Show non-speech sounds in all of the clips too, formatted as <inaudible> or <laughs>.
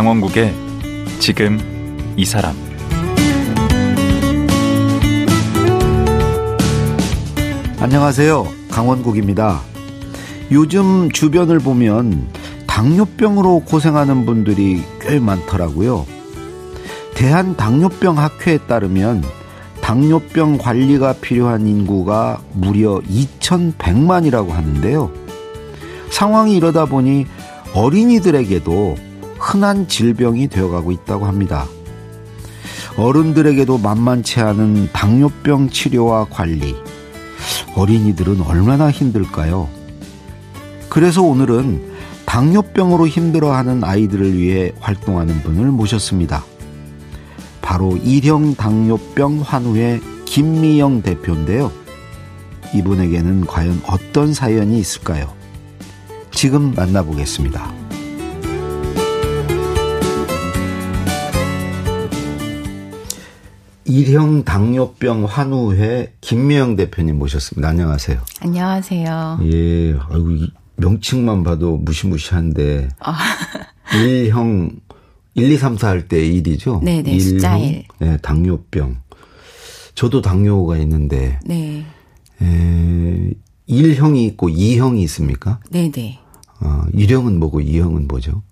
강원국의 지금 이 사람 안녕하세요. 강원국입니다. 요즘 주변을 보면 당뇨병으로 고생하는 분들이 꽤 많더라고요. 대한당뇨병 학회에 따르면 당뇨병 관리가 필요한 인구가 무려 2,100만이라고 하는데요. 상황이 이러다 보니 어린이들에게도 흔한 질병이 되어가고 있다고 합니다. 어른들에게도 만만치 않은 당뇨병 치료와 관리. 어린이들은 얼마나 힘들까요? 그래서 오늘은 당뇨병으로 힘들어하는 아이들을 위해 활동하는 분을 모셨습니다. 바로 일형 당뇨병 환우의 김미영 대표인데요. 이분에게는 과연 어떤 사연이 있을까요? 지금 만나보겠습니다. 일형 당뇨병 환우회 김미영 대표님 모셨습니다. 안녕하세요. 안녕하세요. 예, 아이고, 명칭만 봐도 무시무시한데. 아. <laughs> 일형 1, 2, 3, 4 할때 일이죠? 네네, 일 숫자 1. 네, 당뇨병. 저도 당뇨가 있는데. 네. 에, 1형이 있고 2형이 있습니까? 네네. 어, 1형은 뭐고 2형은 뭐죠?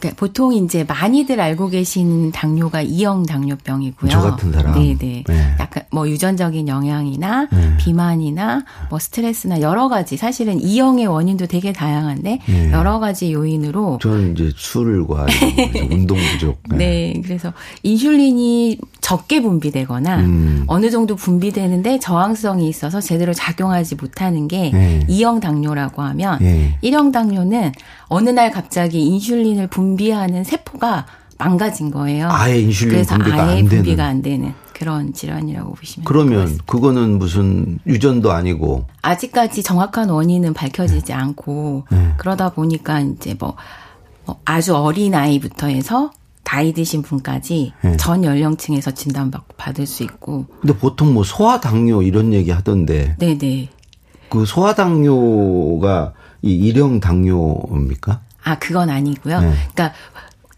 그러니까 보통 이제 많이들 알고 계신 당뇨가 이형 당뇨병이고요. 저 같은 사람. 네네. 네. 약간 뭐 유전적인 영향이나 네. 비만이나 뭐 스트레스나 여러 가지 사실은 이형의 원인도 되게 다양한데 네. 여러 가지 요인으로 저는 이제 술과 <laughs> 운동 부족. 네. 네. 그래서 인슐린이 적게 분비되거나 음. 어느 정도 분비되는데 저항성이 있어서 제대로 작용하지 못하는 게 네. 이형 당뇨라고 하면 네. 1형 당뇨는 어느 날 갑자기 인슐린을 분비하는 세포가 망가진 거예요. 아예 인슐린 그래서 분비가 아예 안 분비가 안 되는 그런 질환이라고 보시면 그러면 그거는 무슨 유전도 아니고 아직까지 정확한 원인은 밝혀지지 네. 않고 네. 그러다 보니까 이제 뭐, 뭐 아주 어린 아이부터 해서 나이 드신 분까지 네. 전 연령층에서 진단받고 받을 수 있고. 근데 보통 뭐 소아당뇨 이런 얘기 하던데. 네네. 그 소아당뇨가 이 일형 당뇨입니까? 아, 그건 아니고요. 네. 그러니까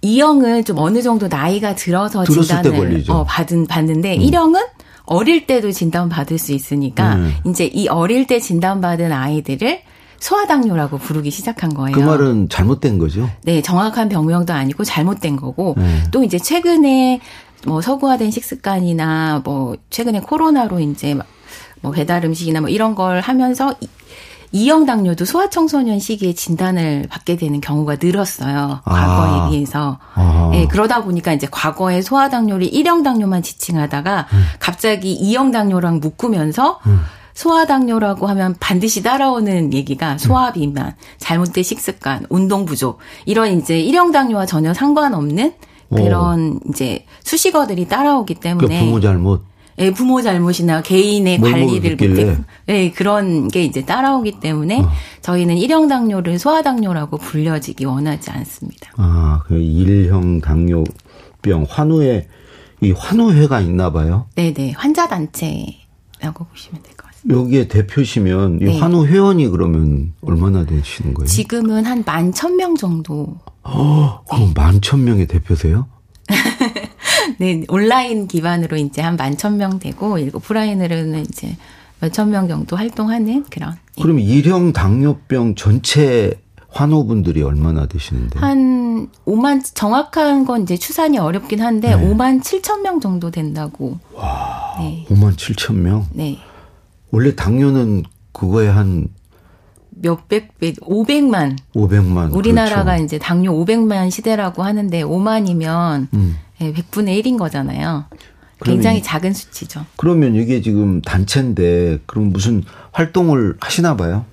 이형은 좀 어느 정도 나이가 들어서 진단을 어, 받은 받는데 음. 1형은 어릴 때도 진단 받을 수 있으니까 음. 이제 이 어릴 때 진단 받은 아이들을 소아당뇨라고 부르기 시작한 거예요. 그 말은 잘못된 거죠? 네, 정확한 병명도 아니고 잘못된 거고 네. 또 이제 최근에 뭐 서구화된 식습관이나 뭐 최근에 코로나로 이제 뭐 배달 음식이나 뭐 이런 걸 하면서 이형 당뇨도 소아청소년 시기에 진단을 받게 되는 경우가 늘었어요. 아. 과거에 아. 비해서. 예, 그러다 보니까 이제 과거에 소아당뇨를 1형 당뇨만 지칭하다가 음. 갑자기 2형 당뇨랑 묶으면서 음. 소아당뇨라고 하면 반드시 따라오는 얘기가 소아비만, 잘못된 식습관, 운동 부족 이런 이제 1형 당뇨와 전혀 상관없는 그런 오. 이제 수식어들이 따라오기 때문에 그 부모 잘못 예, 부모 잘못이나 개인의 관리를 못해 예, 그런 게 이제 따라오기 때문에 어. 저희는 1형 당뇨를 소아 당뇨라고 불려지기 원하지 않습니다. 아, 그 1형 당뇨병 환우에 이 환우회가 있나 봐요? 네, 네. 환자 단체라고 보시면 될 것 같습니다. 여기에 대표시면 이 네. 환우 회원이 그러면 얼마나 되시는 거예요? 지금은 한 만 천 명 정도. 어, 그럼 만천 명의 대표세요? <laughs> 네, 온라인 기반으로 이제 한 만 천 명 되고, 오프라인으로는 이제 몇 천 명 정도 활동하는 그런. 예. 그럼 일형 당뇨병 전체 환호분들이 얼마나 되시는데? 한 5만, 정확한 건 이제 추산이 어렵긴 한데, 네. 5만 7천 명 정도 된다고. 와. 네. 5만 7천 명? 네. 원래 당뇨는 그거에 한 몇백 배, 500만. 500만. 우리나라가 그렇죠. 이제 당뇨 500만 시대라고 하는데 5만이면 음. 100분의 1인 거잖아요. 굉장히 작은 수치죠. 그러면 이게 지금 단체인데 그럼 무슨 활동을 하시나 봐요?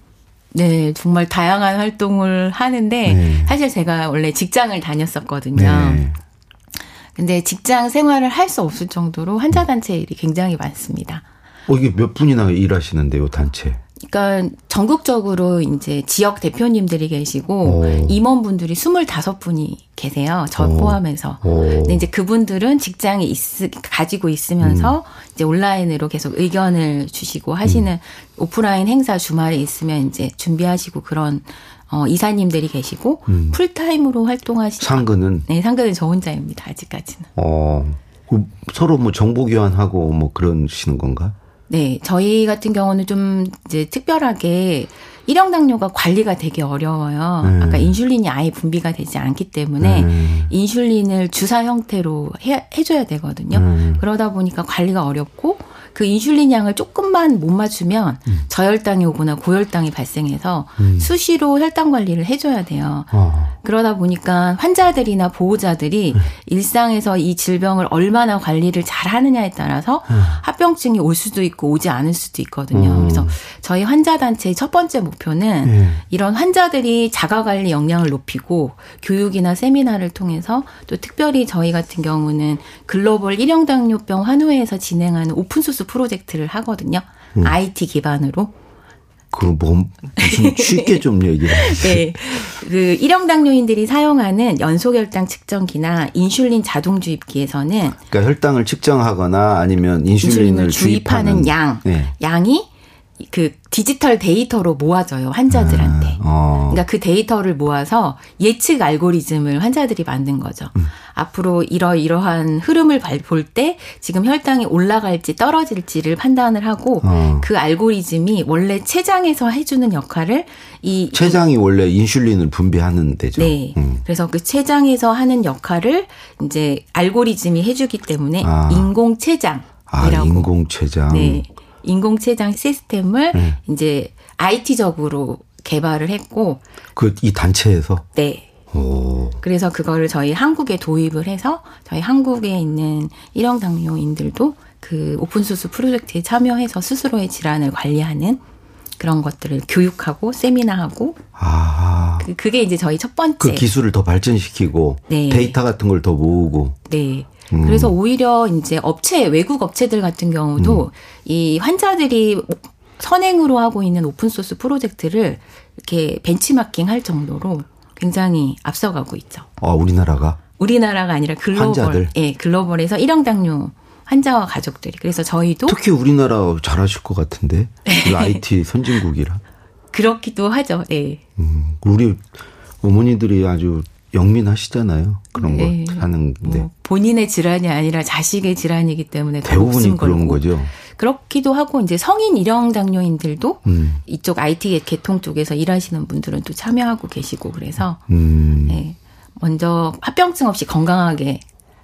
네, 정말 다양한 활동을 하는데 네. 사실 제가 원래 직장을 다녔었거든요. 네. 근데 직장 생활을 할 수 없을 정도로 환자 단체 일이 굉장히 많습니다. 어, 이게 몇 분이나 일하시는데요, 단체? 그러니까 전국적으로 이제 지역 대표님들이 계시고 오. 임원분들이 25분이 계세요. 저 오. 포함해서. 오. 근데 이제 그분들은 직장에 있, 가지고 있으면서 음. 이제 온라인으로 계속 의견을 주시고 하시는 음. 오프라인 행사 주말에 있으면 이제 준비하시고 그런 어, 이사님들이 계시고 음. 풀타임으로 활동하시 상근은 네, 상근은 저 혼자입니다. 아직까지는. 어그 서로 뭐 정보 교환하고 뭐 그러시는 건가? 네, 저희 같은 경우는 좀 이제 특별하게 일형 당뇨가 관리가 되게 어려워요. 음. 아까 인슐린이 아예 분비가 되지 않기 때문에 음. 인슐린을 주사 형태로 해, 해줘야 되거든요. 음. 그러다 보니까 관리가 어렵고 그 인슐린 양을 조금만 못 맞추면 음. 저혈당이 오거나 고혈당이 발생해서 수시로 혈당 관리를 해줘야 돼요. 어. 그러다 보니까 환자들이나 보호자들이 네. 일상에서 이 질병을 얼마나 관리를 잘 하느냐에 따라서 네. 합병증이 올 수도 있고 오지 않을 수도 있거든요. 음. 그래서 저희 환자단체의 첫 번째 목표는 네. 이런 환자들이 자가관리 역량을 높이고 교육이나 세미나를 통해서 또 특별히 저희 같은 경우는 글로벌 일형당뇨병 환우회에서 진행하는 open source 프로젝트를 하거든요. 음. IT 기반으로. 그뭐 무슨 <laughs> 쉽게 좀 해주세요. 네. 그 일형 당뇨인들이 사용하는 연속혈당 측정기나 인슐린 자동 주입기에서는 그러니까 혈당을 측정하거나 아니면 인슐린을 인슐린을 주입하는 양, 네. 양이 그 디지털 데이터로 모아져요 환자들한테. 어. 그러니까 그 데이터를 모아서 예측 알고리즘을 환자들이 만든 거죠. 음. 앞으로 이러이러한 흐름을 볼 때 지금 혈당이 올라갈지 떨어질지를 판단을 하고 어. 그 알고리즘이 원래 췌장에서 해주는 역할을 이 췌장이 원래 인슐린을 분비하는 데죠. 네. 음. 그래서 그 췌장에서 하는 역할을 이제 알고리즘이 해주기 때문에 아. 인공 췌장이라고. 아 인공췌장. 네. 인공췌장 시스템을 네. 이제 IT적으로 개발을 했고, 그 이 단체에서. 네. 오. 그래서 그거를 저희 한국에 도입을 해서 저희 한국에 있는 일형 당뇨인들도 그 open source 프로젝트에 참여해서 스스로의 질환을 관리하는 그런 것들을 교육하고 세미나하고 아. 그, 그게 이제 저희 첫 번째. 그 기술을 더 발전시키고 네. 데이터 같은 걸 더 모으고. 네. 음. 그래서 오히려 이제 업체, 외국 업체들 같은 경우도 음. 이 환자들이 선행으로 하고 있는 오픈 소스 프로젝트를 이렇게 벤치마킹 할 정도로 굉장히 앞서가고 있죠. 아 우리나라가. 우리나라가 아니라 글로벌, 환자들? 예, 글로벌에서 일형 당뇨 환자와 가족들이. 그래서 저희도 특히 우리나라 잘하실 것 같은데. 그 IT <laughs> 선진국이라. 그렇기도 하죠. 예. 음, 우리 어머니들이 아주 영민하시잖아요. 그런 네. 거 하는데. 뭐 본인의 질환이 아니라 자식의 질환이기 때문에 더 대부분이 그런 걸고. 거죠. 그렇기도 하고 이제 성인 일형 당뇨인들도 음. 이쪽 IT 계통 쪽에서 일하시는 분들은 또 참여하고 계시고 그래서 음. 네, 먼저 합병증 없이 건강하게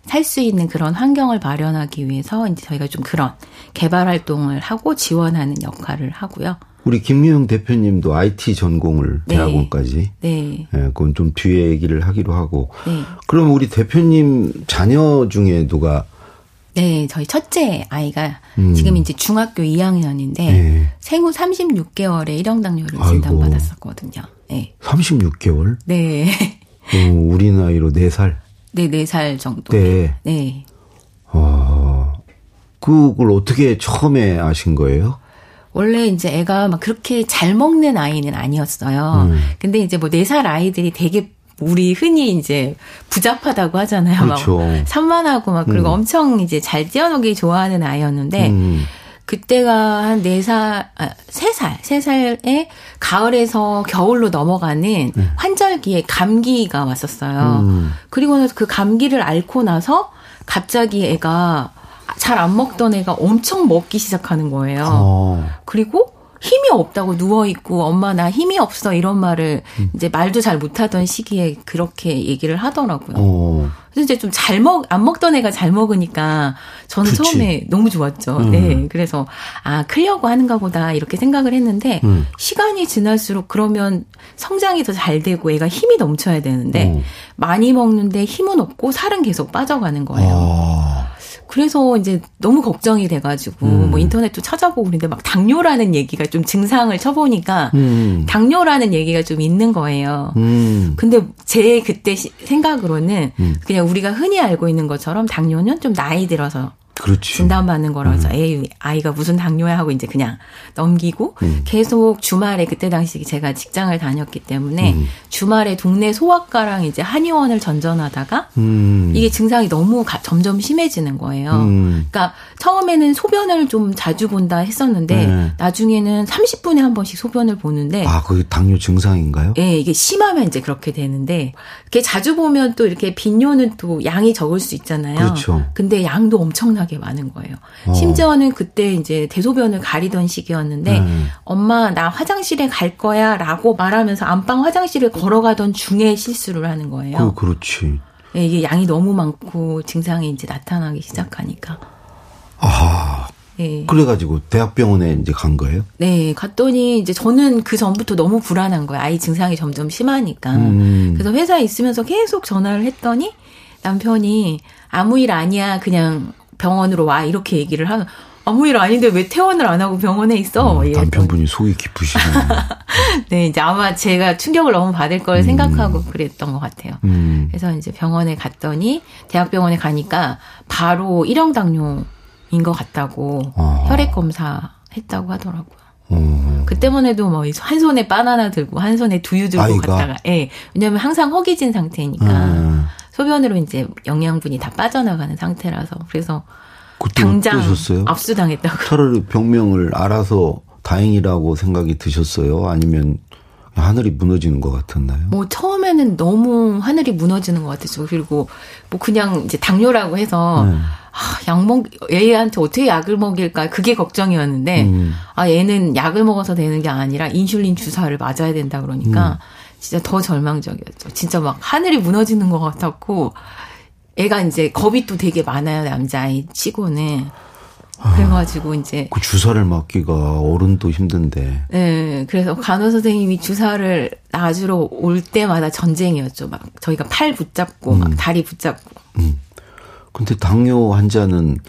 살 수 있는 그런 환경을 마련하기 위해서 이제 저희가 좀 그런 개발 활동을 하고 지원하는 역할을 하고요. 우리 김미영 대표님도 IT 전공을 네. 대학원까지. 네. 예, 그건 좀 뒤에 얘기를 하기로 하고. 네. 그럼 우리 대표님 자녀 중에 누가 네, 저희 첫째 아이가 음. 지금 이제 중학교 2학년인데 네. 생후 36개월에 일형 당뇨를 아이고. 진단받았었거든요. 네. 36개월? 네. 어, 우리 나이로 4살 네, 4살 정도. 때, 네. 어, 그걸 어떻게 처음에 아신 거예요? 원래 이제 애가 막 그렇게 잘 먹는 아이는 아니었어요. 음. 근데 이제 뭐 4살 아이들이 되게 우리 흔히 이제 부잡하다고 하잖아요. 그렇죠. 막 산만하고 막 그리고 엄청 이제 잘 뛰어노기 좋아하는 아이였는데 음. 그때가 한 4살, 아, 3살, 3살에 가을에서 겨울로 넘어가는 환절기에 감기가 왔었어요. 네. 음. 그리고 나서 그 감기를 앓고 나서 갑자기 애가 잘 안 먹던 애가 엄청 먹기 시작하는 거예요. 어. 그리고 힘이 없다고 누워 있고 엄마 나 힘이 없어 이런 말을 음. 이제 말도 잘 못하던 시기에 그렇게 얘기를 하더라고요. 어. 그래서 이제 좀 잘 먹, 안 먹던 애가 잘 먹으니까 저는 그치. 처음에 너무 좋았죠. 음. 네. 그래서, 아, 크려고 하는가 보다 이렇게 생각을 했는데, 음. 시간이 지날수록 그러면 성장이 더 잘 되고 애가 힘이 넘쳐야 되는데, 어. 많이 먹는데 힘은 없고 살은 계속 빠져가는 거예요. 아. 그래서 이제 너무 걱정이 돼가지고, 음. 뭐 인터넷도 찾아보고 그런데 막 당뇨라는 얘기가 좀 증상을 쳐보니까, 음. 당뇨라는 얘기가 좀 있는 거예요. 음. 근데 제 그때 시- 생각으로는 음. 그냥 우리가 흔히 알고 있는 것처럼 당뇨는 좀 나이 들어서 그렇지. 진단받는 거라서 에이 아이가 무슨 당뇨야 하고 이제 그냥 넘기고 계속 주말에 그때 당시 제가 직장을 다녔기 때문에 주말에 동네 소아과랑 이제 한의원을 전전하다가 음. 이게 증상이 너무 가- 점점 심해지는 거예요. 음. 그러니까 처음에는 소변을 좀 자주 본다 했었는데 네. 나중에는 30분에 한 번씩 소변을 보는데 아, 그게 당뇨 증상인가요? 예, 이게 심하면 이제 그렇게 되는데, 이렇게 자주 보면 또 이렇게 빈뇨는 또 양이 적을 수 있잖아요. 그렇죠. 근데 양도 엄청나 게 많은 거예요. 어. 심지어는 그때 이제 대소변을 가리던 시기였는데, 음. 엄마, 나 화장실에 갈 거야 라고 말하면서 안방 화장실을 걸어가던 중에 실수를 하는 거예요. 그, 그렇지. 예, 이게 양이 너무 많고 증상이 이제 나타나기 시작하니까. 아, 예. 그래가지고 대학병원에 이제 간 거예요? 네, 갔더니 이제 저는 그 전부터 너무 불안한 거예요. 아이 증상이 점점 심하니까. 음. 그래서 회사에 있으면서 계속 전화를 했더니 남편이 아무 일 아니야. 그냥 병원으로 와. 이렇게 얘기를 하면 아무 일 아닌데 왜 퇴원을 안 하고 병원에 있어? 음, 이랬더니. 남편분이 속이 깊으시네. <laughs> 네, 이제 아마 제가 충격을 너무 받을 걸 생각하고 그랬던 것 같아요. 음. 그래서 이제 병원에 갔더니 대학병원에 가니까 바로 일형 당뇨인 것 같다고 아. 혈액 검사 했다고 하더라고요. 어. 그때만 해도 뭐 한 손에 바나나 들고 한 손에 두유 들고 아이가? 갔다가 예. 왜냐면 항상 허기진 상태니까 음. 소변으로 이제 영양분이 다 빠져나가는 상태라서 그래서 그때 당장 어떠셨어요? 압수당했다고. 차라리 병명을 알아서 다행이라고 생각이 드셨어요? 아니면 하늘이 무너지는 것 같았나요? 뭐 처음에는 너무 하늘이 무너지는 것 같았죠. 그리고 뭐 그냥 이제 당뇨라고 해서 네. 아, 약 먹, 얘한테 어떻게 약을 먹일까 그게 걱정이었는데 음. 아 얘는 약을 먹어서 되는 게 아니라 인슐린 주사를 맞아야 된다 음. 그러니까 진짜 더 절망적이었죠. 진짜 막 하늘이 무너지는 것 같았고 애가 이제 겁이 또 되게 많아요 남자아이 치고는 그래가지고 이제 그 주사를 맞기가 어른도 힘든데. 네, 그래서 간호 선생님이 주사를 놔주러 올 때마다 전쟁이었죠. 막 저희가 팔 붙잡고 음. 막 다리 붙잡고. 근데 당뇨 환자는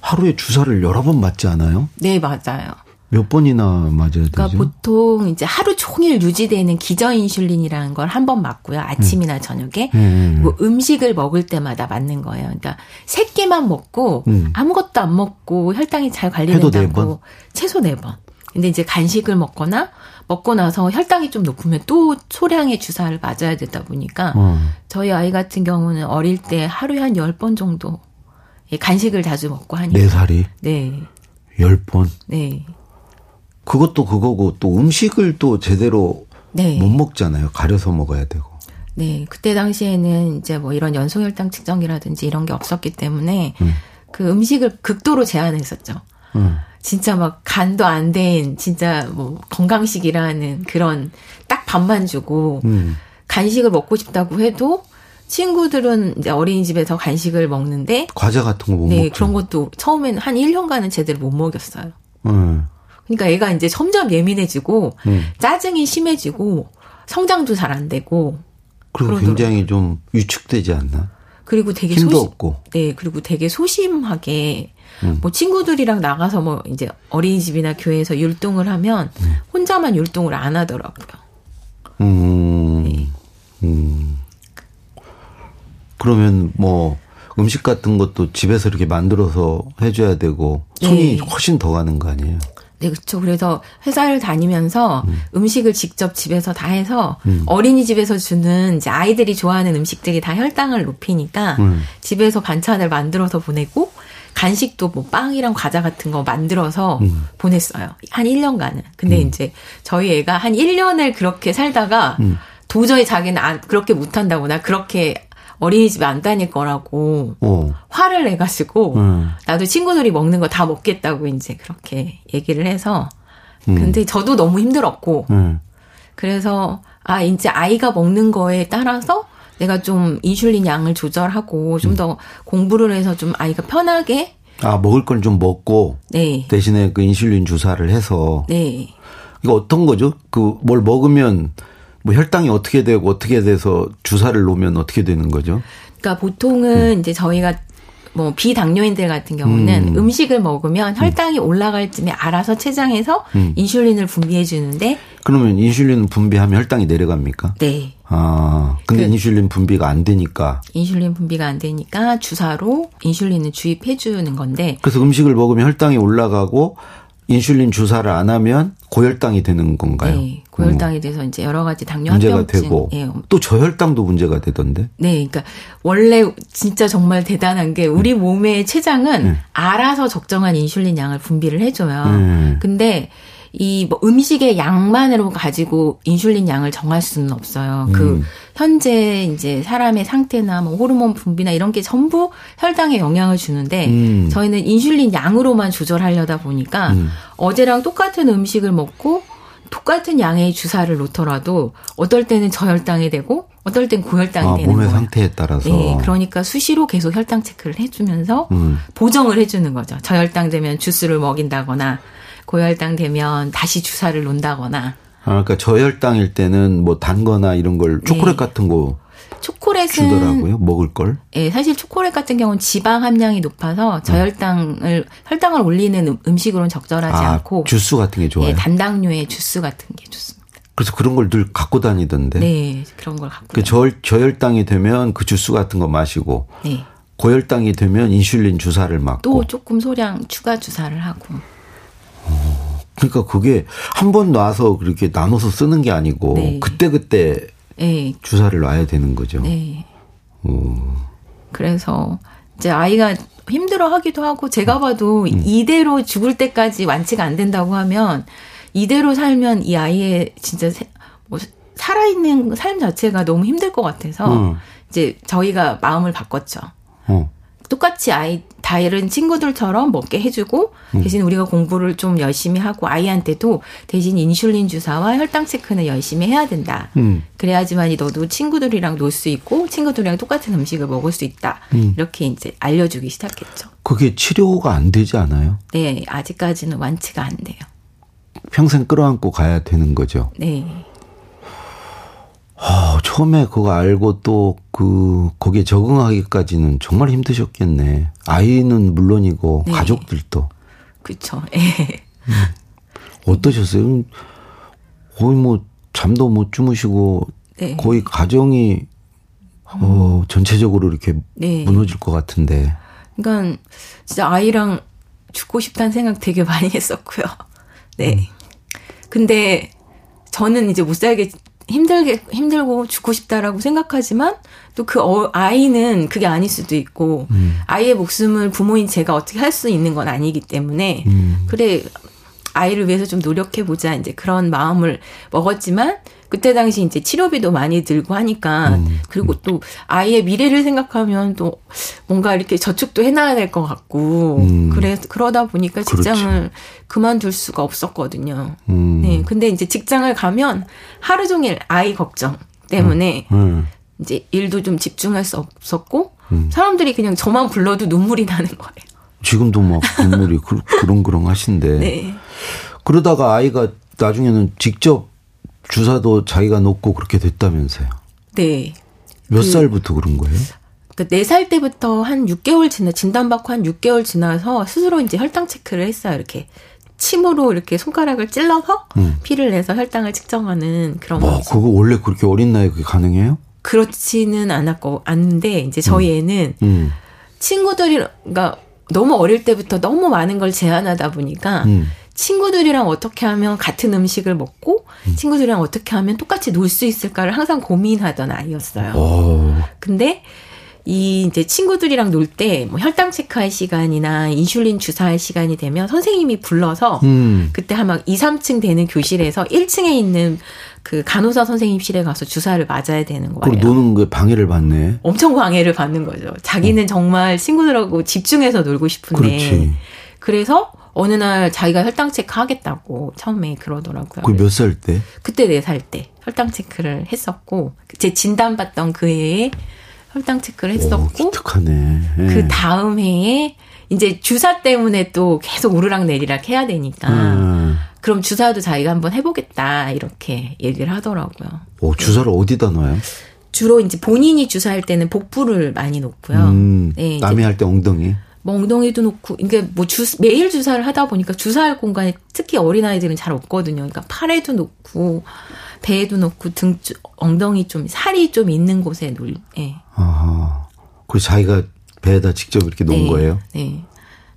하루에 주사를 여러 번 맞지 않아요? 네, 맞아요. 몇 번이나 맞아야 되죠? 그러니까 보통 이제 하루 종일 유지되는 기저 인슐린이라는 걸 한 번 맞고요. 아침이나 저녁에. 음. 뭐 음식을 먹을 때마다 맞는 거예요. 그러니까 세 끼만 먹고 음. 아무것도 안 먹고 혈당이 잘 해도 네 번? 관리된다고 최소 네 번. 근데 이제 간식을 먹거나 먹고 나서 혈당이 좀 높으면 또 소량의 주사를 맞아야 되다 보니까 어. 저희 아이 같은 경우는 어릴 때 하루에 한열번 정도 예, 간식을 자주 먹고 하니까. 네 살이 네. 열 번. 네. 그것도 그거고 또 음식을 또 제대로 네. 못 먹잖아요. 가려서 먹어야 되고. 네, 그때 당시에는 이제 뭐 이런 연소혈당 측정기라든지 이런 게 없었기 때문에 그 음식을 극도로 제한했었죠. 음. 진짜 막 간도 안 된 진짜 뭐 건강식이라는 그런 딱 밥만 주고 음. 간식을 먹고 싶다고 해도 친구들은 이제 어린이집에서 간식을 먹는데 과자 같은 거못 네, 먹죠. 그런 것도 처음에는 한 1년간은 제대로 못 먹였어요. 음. 그러니까 애가 이제 점점 예민해지고 음. 짜증이 심해지고 성장도 잘 안 되고 그리고 그러더라고요. 굉장히 좀 위축되지 않나? 그리고 되게 힘도 소심, 없고. 네, 그리고 되게 소심하게 음. 뭐 친구들이랑 나가서 뭐 이제 어린이집이나 교회에서 율동을 하면 음. 혼자만 율동을 안 하더라고요. 음. 네. 음. 그러면 뭐 음식 같은 것도 집에서 이렇게 만들어서 해줘야 되고 손이 네. 훨씬 더 가는 거 아니에요? 네, 그렇죠. 그래서 회사를 다니면서 음. 식을 직접 집에서 다 해서 음. 어린이집에서 주는 이제 아이들이 좋아하는 음식들이 다 혈당을 높이니까 음. 집에서 반찬을 만들어서 보내고 간식도 뭐 빵이랑 과자 같은 거 만들어서 음. 보냈어요. 한 1년간은. 근데 이제 저희 애가 한 1년을 그렇게 살다가 음. 도저히 자기는 안, 그렇게 못한다고 나 그렇게 어린이집에 안 다닐 거라고 어. 화를 내가지고 음. 나도 친구들이 먹는 거 다 먹겠다고 이제 그렇게 얘기를 해서 음. 근데 저도 너무 힘들었고 음. 그래서 아 이제 아이가 먹는 거에 따라서 내가 좀 인슐린 양을 조절하고 음. 좀더 공부를 해서 좀 아이가 편하게 아 먹을 걸좀 먹고 네. 대신에 그 인슐린 주사를 해서 네. 이거 어떤 거죠? 그 뭘 먹으면 뭐 혈당이 어떻게 되고 어떻게 돼서 주사를 놓으면 어떻게 되는 거죠? 그러니까 보통은 이제 저희가 뭐 비당뇨인들 같은 경우는 음. 식을 먹으면 혈당이 음. 올라갈 쯤에 알아서 췌장에서 음. 인슐린을 분비해 주는데 그러면 인슐린 분비하면 혈당이 내려갑니까? 네. 아, 근데 그 인슐린 분비가 안 되니까 인슐린 분비가 안 되니까 주사로 인슐린을 주입해 주는 건데 그래서 음식을 먹으면 혈당이 올라가고 인슐린 주사를 안 하면 고혈당이 되는 건가요? 네, 고혈당이 어. 돼서 이제 여러 가지 당뇨 문제가. 되고 예. 또 저혈당도 문제가 되던데. 네, 그러니까 원래 진짜 정말 대단한 게 우리 음. 몸의 췌장은 네. 알아서 적정한 인슐린 양을 분비를 해줘요. 네. 근데 이 뭐 음식의 양만으로 가지고 인슐린 양을 정할 수는 없어요. 그 음. 그 현재 이제 사람의 상태나 뭐 호르몬 분비나 이런 게 전부 혈당에 영향을 주는데 음. 저희는 인슐린 양으로만 조절하려다 보니까 음. 어제랑 똑같은 음식을 먹고 똑같은 양의 주사를 놓더라도 어떨 때는 저혈당이 되고 어떨 땐 고혈당이 아, 되는 몸의 거예요. 상태에 따라서. 네, 그러니까 수시로 계속 혈당 체크를 해주면서 음. 보정을 해주는 거죠. 저혈당 되면 주스를 먹인다거나 고혈당 되면 다시 주사를 놓는다거나. 아, 그러니까 저혈당일 때는 뭐 단거나 이런 걸 초콜릿 네. 같은 거 초콜릿은 주더라고요. 먹을 걸. 예, 사실 초콜릿 같은 경우는 지방 함량이 높아서 네. 저혈당을 혈당을 올리는 음, 음식으로는 적절하지 아, 않고 주스 같은 게 좋아요. 예, 단당류의 주스 같은 게 좋습니다. 그래서 그런 걸 늘 갖고 다니던데. 네, 그런 걸 갖고. 그 저, 저혈당이 되면 그 주스 같은 거 마시고. 네. 고혈당이 되면 인슐린 주사를 맞고. 또 조금 소량 추가 주사를 하고. 그러니까 그게 한 번 놔서 그렇게 나눠서 쓰는 게 아니고 네. 그때 그때 네. 주사를 놔야 되는 거죠. 네. 오. 그래서 이제 아이가 힘들어하기도 하고 제가 봐도 음. 이대로 죽을 때까지 완치가 안 된다고 하면 이대로 살면 이 아이의 진짜 뭐 살아있는 삶 자체가 너무 힘들 것 같아서 음. 이제 저희가 마음을 바꿨죠. 어. 똑같이 아이 다른 친구들처럼 먹게 해주고 음. 대신 우리가 공부를 좀 열심히 하고 아이한테도 대신 인슐린 주사와 혈당 체크는 열심히 해야 된다. 음. 그래야지만이 너도 친구들이랑 놀 수 있고 친구들이랑 똑같은 음식을 먹을 수 있다. 음. 이렇게 이제 알려주기 시작했죠. 그게 치료가 안 되지 않아요? 네, 아직까지는 완치가 안 돼요. 평생 끌어안고 가야 되는 거죠. 네. 아, 처음에 그거 알고 또 그 거기에 적응하기까지는 정말 힘드셨겠네. 아이는 물론이고 네. 가족들도. 그렇죠. <laughs> 음. 어떠셨어요? 거의 뭐 잠도 못 주무시고 네. 거의 가정이 어 전체적으로 이렇게 네. 무너질 것 같은데. 그러니까 진짜 아이랑 죽고 싶다는 생각 되게 많이 <laughs> 했었고요. 네. 음. 근데 저는 이제 못 살게 힘들게 힘들고 죽고 싶다라고 생각하지만 또그 어, 아이는 그게 아닐 수도 있고 음. 아이의 목숨을 부모인 제가 어떻게 할 수 있는 건 아니기 때문에 음. 그래 아이를 위해서 좀 노력해 보자 이제 그런 마음을 먹었지만 그때 당시 이제 치료비도 많이 들고 하니까 음. 그리고 또 아이의 미래를 생각하면 또 뭔가 이렇게 저축도 해놔야 될 것 같고 음. 그래 그러다 보니까 직장을 그렇죠. 그만둘 수가 없었거든요. 음. 네, 근데 이제 직장을 가면 하루 종일 아이 걱정 때문에 음. 음. 이제 일도 좀 집중할 수 없었고 음. 사람들이 그냥 저만 불러도 눈물이 나는 거예요. 지금도 막 <laughs> 눈물이 그렁그렁 하신데. 네. 그러다가 아이가 나중에는 직접 주사도 자기가 놓고 그렇게 됐다면서요. 네. 몇 그, 살부터 그런 거예요? 그러니까 4살 때부터 한 6개월 지나 진단받고 한 6개월 지나서 스스로 이제 혈당 체크를 했어요. 이렇게 침으로 이렇게 손가락을 찔러서 음. 피를 내서 혈당을 측정하는 그런 뭐, 거죠. 그거 원래 그렇게 어린 나이에 그게 가능해요? 그렇지는 않았고 않는데 이제 저희 음. 애는 음. 친구들이 그러니까 너무 어릴 때부터 너무 많은 걸 제한하다 보니까 음. 친구들이랑 어떻게 하면 같은 음식을 먹고 음. 친구들이랑 어떻게 하면 똑같이 놀 수 있을까를 항상 고민하던 아이였어요. 오. 근데 이 이제 친구들이랑 놀 때 뭐 혈당 체크할 시간이나 인슐린 주사할 시간이 되면 선생님이 불러서 음. 그때 한막 2, 3층 되는 교실에서 1층에 있는 그 간호사 선생님실에 가서 주사를 맞아야 되는 거예요. 그리고 노는 게 방해를 받네. 엄청 방해를 받는 거죠. 자기는 어. 정말 친구들하고 집중해서 놀고 싶은데. 그렇지. 그래서 어느 날 자기가 혈당 체크 하겠다고 처음에 그러더라고요. 그 몇 살 때? 그때 네 살 때 혈당 체크를 했었고 제 진단 받던 그 해에 혈당 체크를 했었고 오, 기특하네. 예. 그 다음 해에 이제 주사 때문에 또 계속 오르락 내리락 해야 되니까 음. 그럼 주사도 자기가 한번 해보겠다 이렇게 얘기를 하더라고요. 오 주사를 네. 어디다 놔요? 주로 이제 본인이 주사할 때는 복부를 많이 놓고요. 음, 네, 남이 할 때 엉덩이. 뭐 엉덩이도 놓고 이게 뭐 주, 매일 주사를 하다 보니까 주사할 공간이 특히 어린 아이들은 잘 없거든요. 그러니까 팔에도 놓고 배에도 놓고 등 엉덩이 좀 살이 좀 있는 곳에 놓. 예. 아, 그 자기가 배에다 직접 이렇게 놓은 네, 거예요? 네.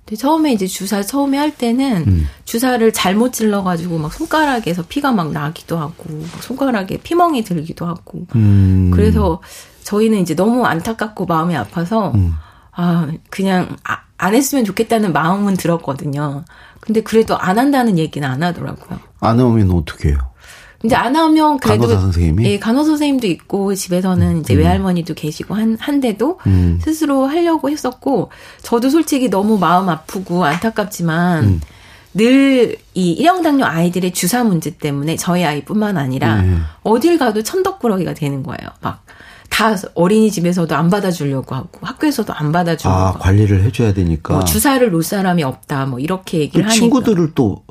근데 처음에 이제 주사 처음에 할 때는 음. 주사를 잘못 찔러가지고 막 손가락에서 피가 막 나기도 하고 손가락에 피멍이 들기도 하고 음. 그래서 저희는 이제 너무 안타깝고 마음이 아파서 음. 아 그냥 아, 안 했으면 좋겠다는 마음은 들었거든요. 근데 그래도 안 한다는 얘기는 안 하더라고요. 안 하면 어떻게 해요? 이제 안 하면 그래도 간호사 선생님이 예, 간호사 선생님도 있고 집에서는 이제 음. 외할머니도 계시고 한 한데도 음. 스스로 하려고 했었고 저도 솔직히 너무 마음 아프고 안타깝지만 음. 늘이 일형 당뇨 아이들의 주사 문제 때문에 저희 아이뿐만 아니라 네. 어딜 가도 천덕꾸러기가 되는 거예요. 막 다 어린이집에서도 안 받아주려고 하고 학교에서도 안 받아주고 아 관리를 해줘야 되니까 뭐 주사를 놓을 사람이 없다 뭐 이렇게 얘기를 하니까 친구들을 또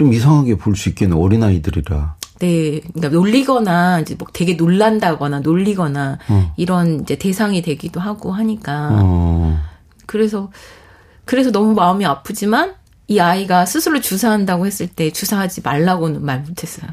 좀 이상하게 볼 수 있겠네 어린 아이들이라 네, 그러니까 놀리거나 이제 뭐 되게 놀란다거나 놀리거나 어. 이런 이제 대상이 되기도 하고 하니까 어. 그래서 그래서 너무 마음이 아프지만 이 아이가 스스로 주사한다고 했을 때 주사하지 말라고는 말 못했어요.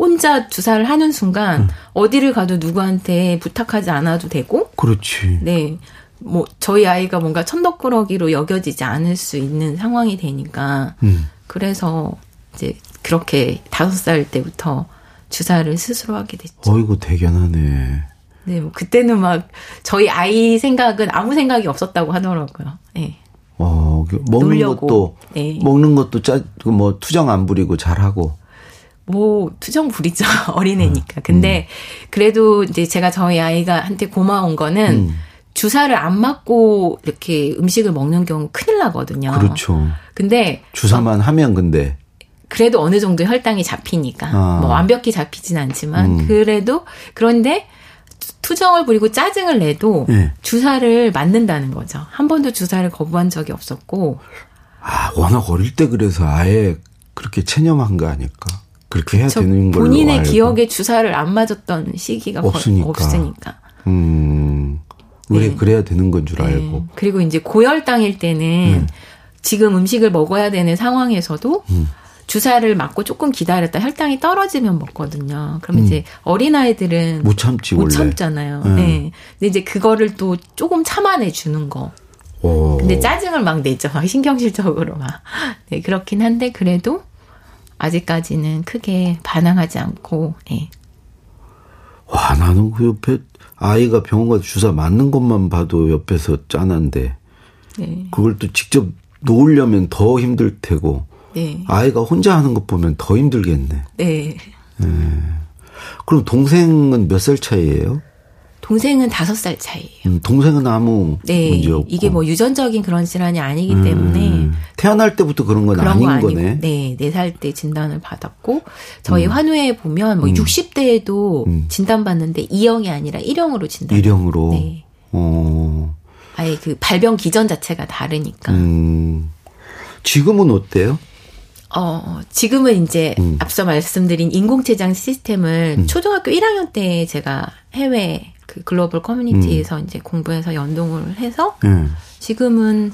혼자 주사를 하는 순간 음. 어디를 가도 누구한테 부탁하지 않아도 되고 그렇지. 네. 뭐 저희 아이가 뭔가 천덕꾸러기로 여겨지지 않을 수 있는 상황이 되니까 음. 그래서 이제 그렇게 다섯 살 때부터 주사를 스스로 하게 됐죠. 어이구 대견하네. 네, 뭐 그때는 막 저희 아이 생각은 아무 생각이 없었다고 하더라고요. 네. 어, 그 먹는 놀려고. 것도 네. 먹는 것도 짜 뭐 투정 안 부리고 잘하고. 뭐 투정 부리죠 <laughs> 어린애니까. 음. 근데 음. 그래도 이제 제가 저희 아이가 한테 고마운 거는 음. 주사를 안 맞고 이렇게 음식을 먹는 경우 큰일 나거든요. 그렇죠. 근데 주사만 어, 하면 근데 그래도 어느 정도 혈당이 잡히니까 아. 뭐 완벽히 잡히진 않지만 음. 그래도 그런데 투정을 부리고 짜증을 내도 네. 주사를 맞는다는 거죠. 한 번도 주사를 거부한 적이 없었고. 아 워낙 어릴 때 그래서 아예 그렇게 체념한 거 아닐까? 그렇게 해야 되는 걸로 본인의 알고. 기억에 주사를 안 맞았던 시기가 없으니까. 없으니까. 음. 왜 네. 그래야 되는 건 줄 알고. 네. 그리고 이제 고혈당일 때는 네. 지금 음식을 먹어야 되는 상황에서도 음. 주사를 맞고 조금 기다렸다 혈당이 떨어지면 먹거든요. 그럼 음. 이제 어린 아이들은 못 참지 못 원래. 참잖아요. 음. 네. 근데 이제 그거를 또 조금 참아내 주는 거. 오. 근데 짜증을 막 내죠. 막 신경질적으로 막. <laughs> 네, 그렇긴 한데 그래도 아직까지는 크게 반항하지 않고. 네. 와, 나는 그 옆에 아이가 병원 가서 주사 맞는 것만 봐도 옆에서 짠한데. 네. 그걸 또 직접 놓으려면 더 힘들 테고. 네. 아이가 혼자 하는 것 보면 더 힘들겠네. 네. 네. 그럼 동생은 몇 살 차이예요? 동생은 다섯 살 차이예요. 음, 동생은 아무 네, 문제 없고. 이게 뭐 유전적인 그런 질환이 아니기 음, 때문에 태어날 때부터 그런 건 그런 아닌 거 거네. 네, 네 살 때 진단을 받았고 저희 음. 환우에 보면 뭐 음. 60대에도 음. 진단 받는데 2형이 아니라 1형으로 진단. 1형으로. 네. 어. 아예 그 발병 기전 자체가 다르니까. 음. 지금은 어때요? 어, 지금은 이제 음. 앞서 말씀드린 인공체장 시스템을 음. 초등학교 1학년 때 제가 해외 그 글로벌 커뮤니티에서 음. 이제 공부해서 연동을 해서 음. 지금은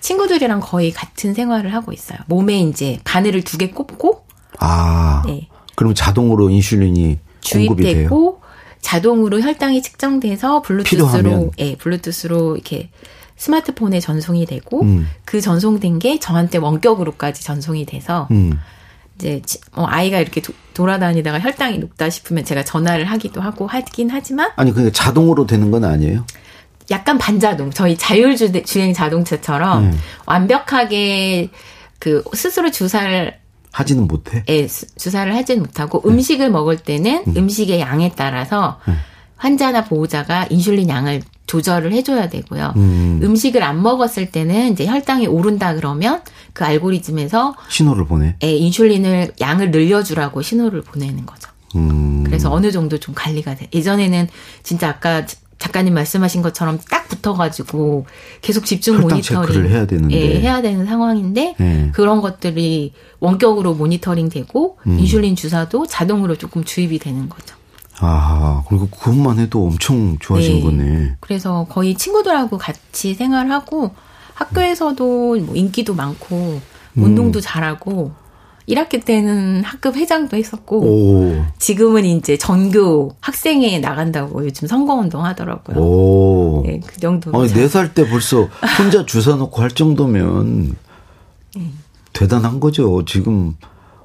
친구들이랑 거의 같은 생활을 하고 있어요. 몸에 이제 바늘을 두개 꼽고 아. 네. 그럼 자동으로 인슐린이 주입되고 자동으로 혈당이 측정돼서 블루투스로 예, 네, 블루투스로 이렇게 스마트폰에 전송이 되고 음. 그 전송된 게 저한테 원격으로까지 전송이 돼서 음. 이제 뭐 아이가 이렇게 도, 돌아다니다가 혈당이 높다 싶으면 제가 전화를 하기도 하고 하긴 하지만 아니 근데 자동으로 되는 건 아니에요? 약간 반자동 저희 자율주행 자동차처럼 음. 완벽하게 그 스스로 주사를 하지는 못해. 예, 주사를 하지는 못하고 네. 음식을 먹을 때는 음. 식의 양에 따라서 네. 환자나 보호자가 인슐린 양을 조절을 해줘야 되고요. 음. 식을안 먹었을 때는 이제 혈당이 오른다 그러면 그 알고리즘에서 신호를 보내. 예, 인슐린을 양을 늘려주라고 신호를 보내는 거죠. 음. 그래서 어느 정도 좀 관리가 돼. 예전에는 진짜 아까 작가님 말씀하신 것처럼 딱 붙어가지고 계속 집중 모니터링 해야 되는데 예, 해야 되는 상황인데 예. 그런 것들이 원격으로 모니터링 되고 음. 인슐린 주사도 자동으로 조금 주입이 되는 거죠. 아, 그리고 그것만 해도 엄청 좋아진 네. 거네. 그래서 거의 친구들하고 같이 생활하고 학교에서도 뭐 인기도 많고 운동도 음. 잘하고 1학기 때는 학급 회장도 했었고 오. 지금은 이제 전교 학생회 나간다고 요즘 선거운동 하더라고요. 오. 네, 그 정도. 아니, 4살 때 벌써 혼자 주사 놓고 할 정도면 네. 대단한 거죠. 지금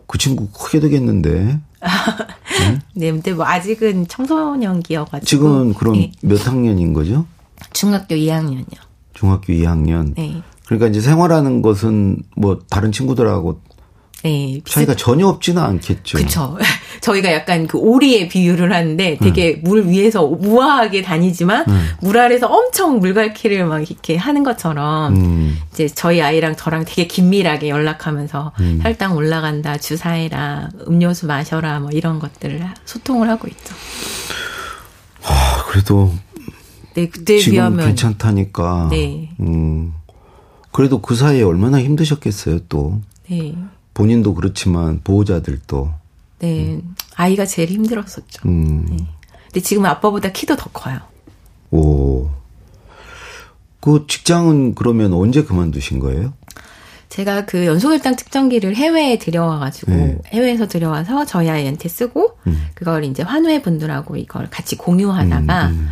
그 친구 크게 되겠는데. <laughs> 네? 네, 근데 뭐 아직은 청소년기여가지고. 지금은 그럼 네. 몇 학년인 거죠? 중학교 2학년이요. 중학교 2학년. 네. 그러니까 이제 생활하는 것은 뭐 다른 친구들하고 네, 차이가 전혀 없지는 않겠죠. 그렇죠. <laughs> 저희가 약간 그 오리의 비유를 하는데 되게 음. 물 위에서 우아하게 다니지만 음. 물 아래서 엄청 물갈퀴를 막 이렇게 하는 것처럼 음. 이제 저희 아이랑 저랑 되게 긴밀하게 연락하면서 음. 혈당 올라간다, 주사해라, 음료수 마셔라, 뭐 이런 것들을 소통을 하고 있죠. 아, 그래도 네, 그때 지금 비하면 괜찮다니까. 네. 음. 그래도 그 사이에 얼마나 힘드셨겠어요, 또. 네. 본인도 그렇지만 보호자들도. 네. 음. 아이가 제일 힘들었었죠. 음. 네. 근데 지금 아빠보다 키도 더 커요. 오. 그 직장은 그러면 언제 그만두신 거예요? 제가 그 연소혈당 측정기를 해외에 들여와가지고 네. 해외에서 들여와서 저희 아이한테 쓰고 음. 그걸 이제 환우회 분들하고 이걸 같이 공유하다가 음, 음.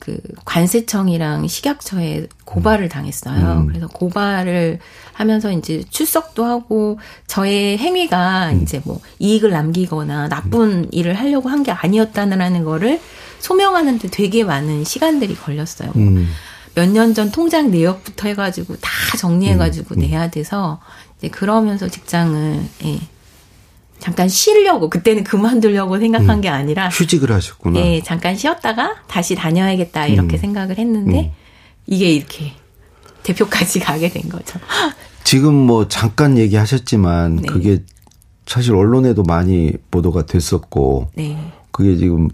그 관세청이랑 식약처에 고발을 당했어요. 음. 그래서 고발을 하면서 이제 출석도 하고 저의 행위가 음. 이제 뭐 이익을 남기거나 나쁜 음. 일을 하려고 한 게 아니었다는 거를 소명하는데 되게 많은 시간들이 걸렸어요. 음. 몇년 전 통장 내역부터 해가지고 다 정리해가지고 음. 내야 돼서 이제 그러면서 직장을 예. 잠깐 쉬려고 그때는 그만두려고 생각한 음, 게 아니라 휴직을 하셨구나. 네, 잠깐 쉬었다가 다시 다녀야겠다 이렇게 음, 생각을 했는데 음. 이게 이렇게 대표까지 <laughs> 가게 된 거죠. 지금 뭐 잠깐 얘기하셨지만 네. 그게 사실 언론에도 많이 보도가 됐었고 네. 그게 지금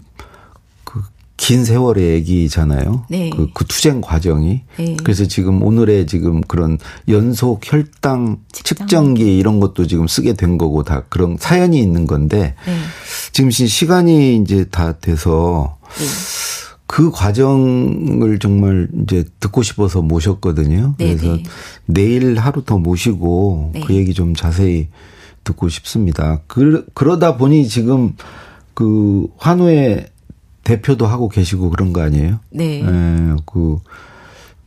긴 세월의 얘기잖아요. 네. 그, 그 투쟁 과정이. 네. 그래서 지금 오늘의 지금 그런 연속 혈당 측정. 측정기 이런 것도 지금 쓰게 된 거고 다 그런 사연이 있는 건데 네. 지금 시간이 이제 다 돼서 네. 그 과정을 정말 이제 듣고 싶어서 모셨거든요. 네, 그래서 네. 내일 하루 더 모시고 그 얘기 좀 자세히 듣고 싶습니다. 그, 그러다 보니 지금 그 환우의 대표도 하고 계시고 그런 거 아니에요? 네. 예, 그,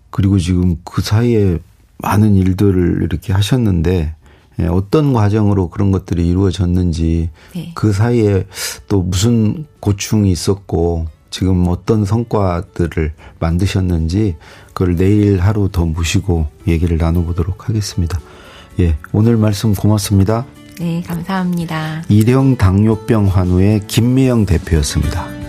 그리고 지금 그 사이에 많은 일들을 이렇게 하셨는데, 예, 어떤 과정으로 그런 것들이 이루어졌는지, 네. 그 사이에 또 무슨 고충이 있었고, 지금 어떤 성과들을 만드셨는지, 그걸 내일 하루 더 모시고 얘기를 나눠보도록 하겠습니다. 예, 오늘 말씀 고맙습니다. 네, 감사합니다. 일형 당뇨병 환우의 김미영 대표였습니다.